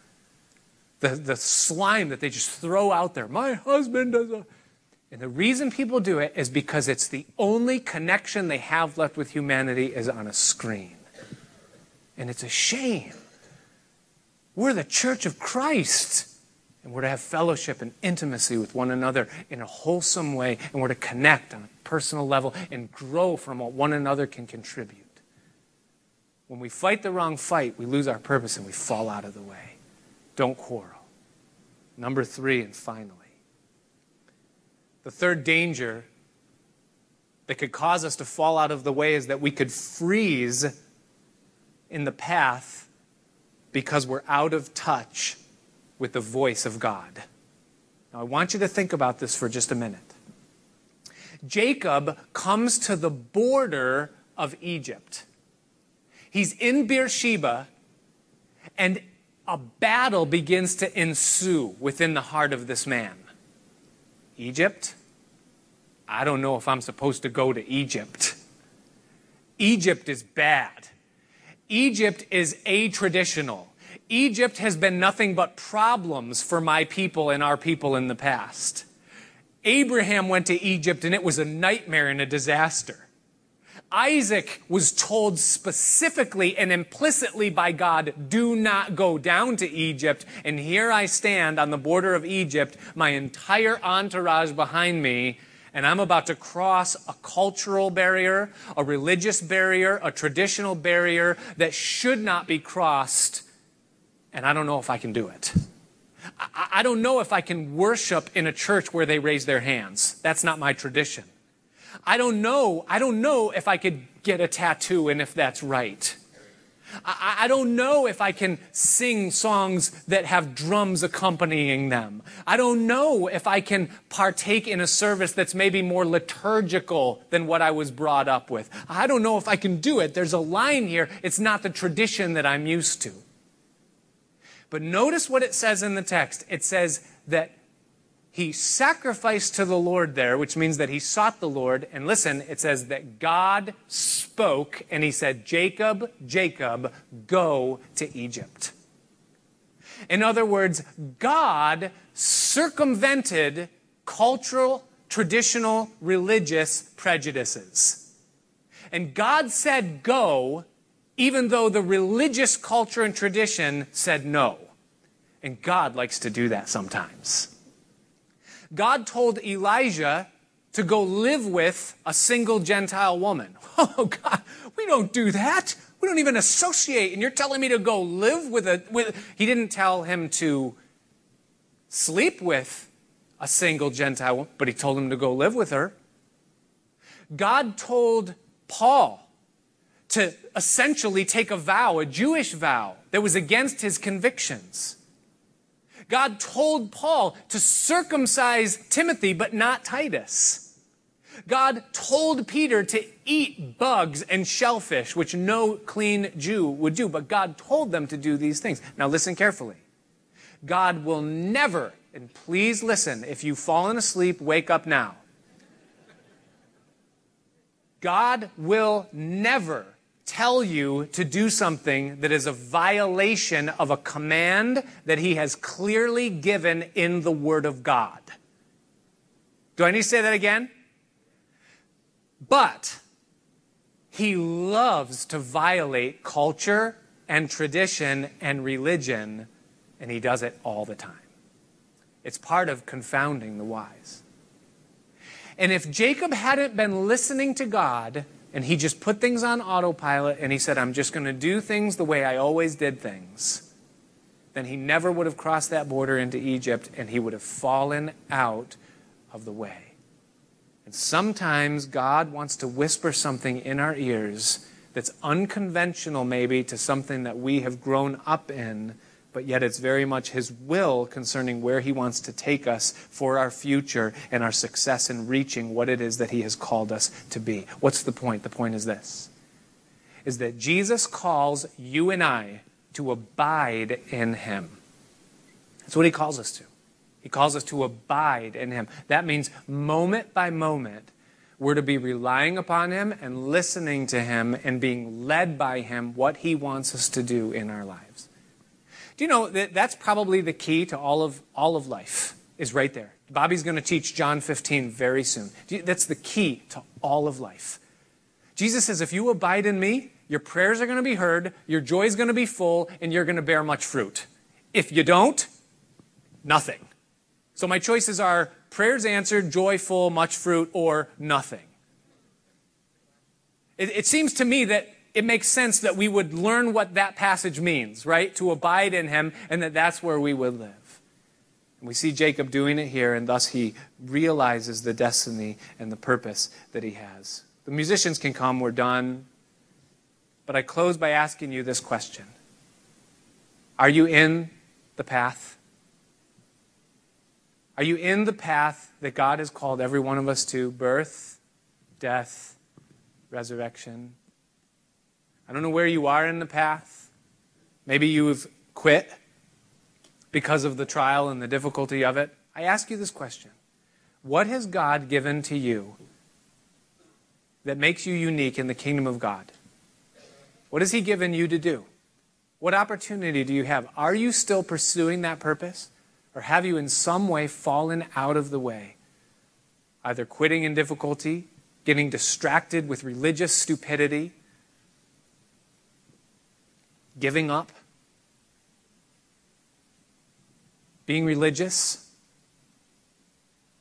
The, the slime that they just throw out there. My husband does a. And the reason people do it is because it's the only connection they have left with humanity is on a screen. And it's a shame. We're the church of Christ. And we're to have fellowship and intimacy with one another in a wholesome way. And we're to connect on a personal level and grow from what one another can contribute. When we fight the wrong fight, we lose our purpose and we fall out of the way. Don't quarrel. Number three, and finally, the third danger that could cause us to fall out of the way is that we could freeze in the path because we're out of touch with the voice of God. Now, I want you to think about this for just a minute. Jacob comes to the border of Egypt. He's in Beersheba, and a battle begins to ensue within the heart of this man. Egypt? I don't know if I'm supposed to go to Egypt. Egypt is bad. Egypt is a traditional. Egypt has been nothing but problems for my people and our people in the past. Abraham went to Egypt and it was a nightmare and a disaster. Isaac was told specifically and implicitly by God, do not go down to Egypt. And here I stand on the border of Egypt, my entire entourage behind me, and I'm about to cross a cultural barrier, a religious barrier, a traditional barrier that should not be crossed and I don't know if I can do it. I don't know if I can worship in a church where they raise their hands. That's not my tradition. I don't know. I don't know if I could get a tattoo and if that's right. I, don't know if I can sing songs that have drums accompanying them. I don't know if I can partake in a service that's maybe more liturgical than what I was brought up with. I don't know if I can do it. There's a line here. It's not the tradition that I'm used to. But notice what it says in the text. It says that he sacrificed to the Lord there, which means that he sought the Lord. And listen, it says that God spoke and he said, Jacob, Jacob, go to Egypt. In other words, God circumvented cultural, traditional, religious prejudices. And God said go, even though the religious culture and tradition said no. And God likes to do that sometimes. God told Elijah to go live with a single Gentile woman. Oh, God, we don't do that. We don't even associate. And you're telling me to go live with a. With, he didn't tell him to sleep with a single Gentile woman, but he told him to go live with her. God told Paul to essentially take a vow, a Jewish vow, that was against his convictions. God told Paul to circumcise Timothy, but not Titus. God told Peter to eat bugs and shellfish, which no clean Jew would do, but God told them to do these things. Now listen carefully. God will never, and please listen, if you've fallen asleep, wake up now. God will never tell you to do something that is a violation of a command that he has clearly given in the Word of God. Do I need to say that again? But he loves to violate culture and tradition and religion, and he does it all the time. It's part of confounding the wise. And if Jacob hadn't been listening to God, and he just put things on autopilot and he said, I'm just going to do things the way I always did things, then he never would have crossed that border into Egypt and he would have fallen out of the way. And sometimes God wants to whisper something in our ears that's unconventional, maybe, to something that we have grown up in but yet it's very much His will concerning where He wants to take us for our future and our success in reaching what it is that He has called us to be. What's the point? The point is this is that Jesus calls you and I to abide in Him. That's what He calls us to. He calls us to abide in Him. That means moment by moment, we're to be relying upon Him and listening to Him and being led by Him what He wants us to do in our lives. Do you know that that's probably the key to all of, all of life is right there. Bobby's going to teach John 15 very soon. That's the key to all of life. Jesus says, if you abide in me, your prayers are going to be heard, your joy is going to be full, and you're going to bear much fruit. If you don't, nothing. So my choices are prayers answered, joy full, much fruit, or nothing. It, it seems to me that it makes sense that we would learn what that passage means, right? To abide in him, and that that's where we would live. And we see Jacob doing it here, and thus he realizes the destiny and the purpose that he has. The musicians can come, we're done. But I close by asking you this question Are you in the path? Are you in the path that God has called every one of us to birth, death, resurrection? I don't know where you are in the path. Maybe you've quit because of the trial and the difficulty of it. I ask you this question What has God given to you that makes you unique in the kingdom of God? What has He given you to do? What opportunity do you have? Are you still pursuing that purpose? Or have you in some way fallen out of the way? Either quitting in difficulty, getting distracted with religious stupidity, Giving up? Being religious?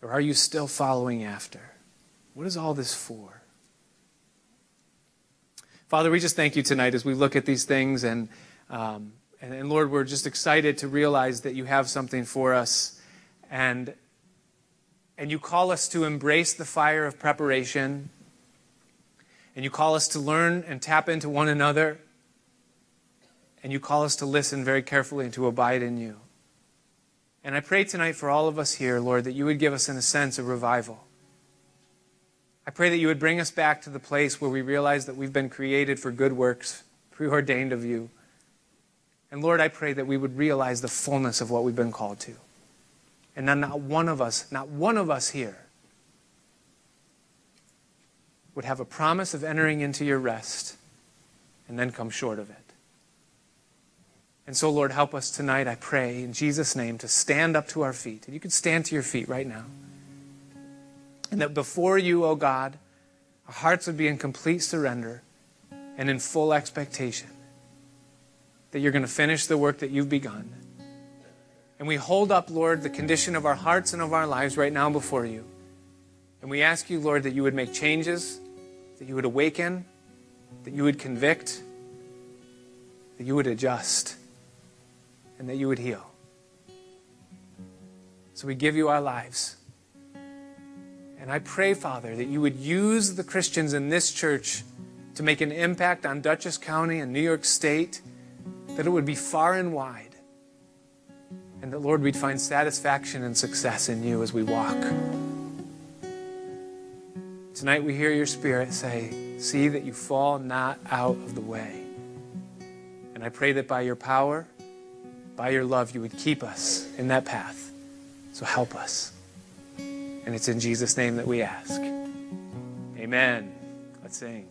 Or are you still following after? What is all this for? Father, we just thank you tonight as we look at these things. And, um, and, and Lord, we're just excited to realize that you have something for us. And, and you call us to embrace the fire of preparation. And you call us to learn and tap into one another and you call us to listen very carefully and to abide in you. And I pray tonight for all of us here, Lord, that you would give us, in a sense, a revival. I pray that you would bring us back to the place where we realize that we've been created for good works, preordained of you. And Lord, I pray that we would realize the fullness of what we've been called to. And not one of us, not one of us here, would have a promise of entering into your rest and then come short of it. And so, Lord, help us tonight, I pray, in Jesus' name, to stand up to our feet. And you can stand to your feet right now. And that before you, O oh God, our hearts would be in complete surrender and in full expectation that you're going to finish the work that you've begun. And we hold up, Lord, the condition of our hearts and of our lives right now before you. And we ask you, Lord, that you would make changes, that you would awaken, that you would convict, that you would adjust and that you would heal. So we give you our lives. And I pray, Father, that you would use the Christians in this church to make an impact on Dutchess County and New York State, that it would be far and wide. And that, Lord, we'd find satisfaction and success in you as we walk. Tonight we hear your Spirit say, See that you fall not out of the way. And I pray that by your power, by your love, you would keep us in that path. So help us. And it's in Jesus' name that we ask. Amen. Let's sing.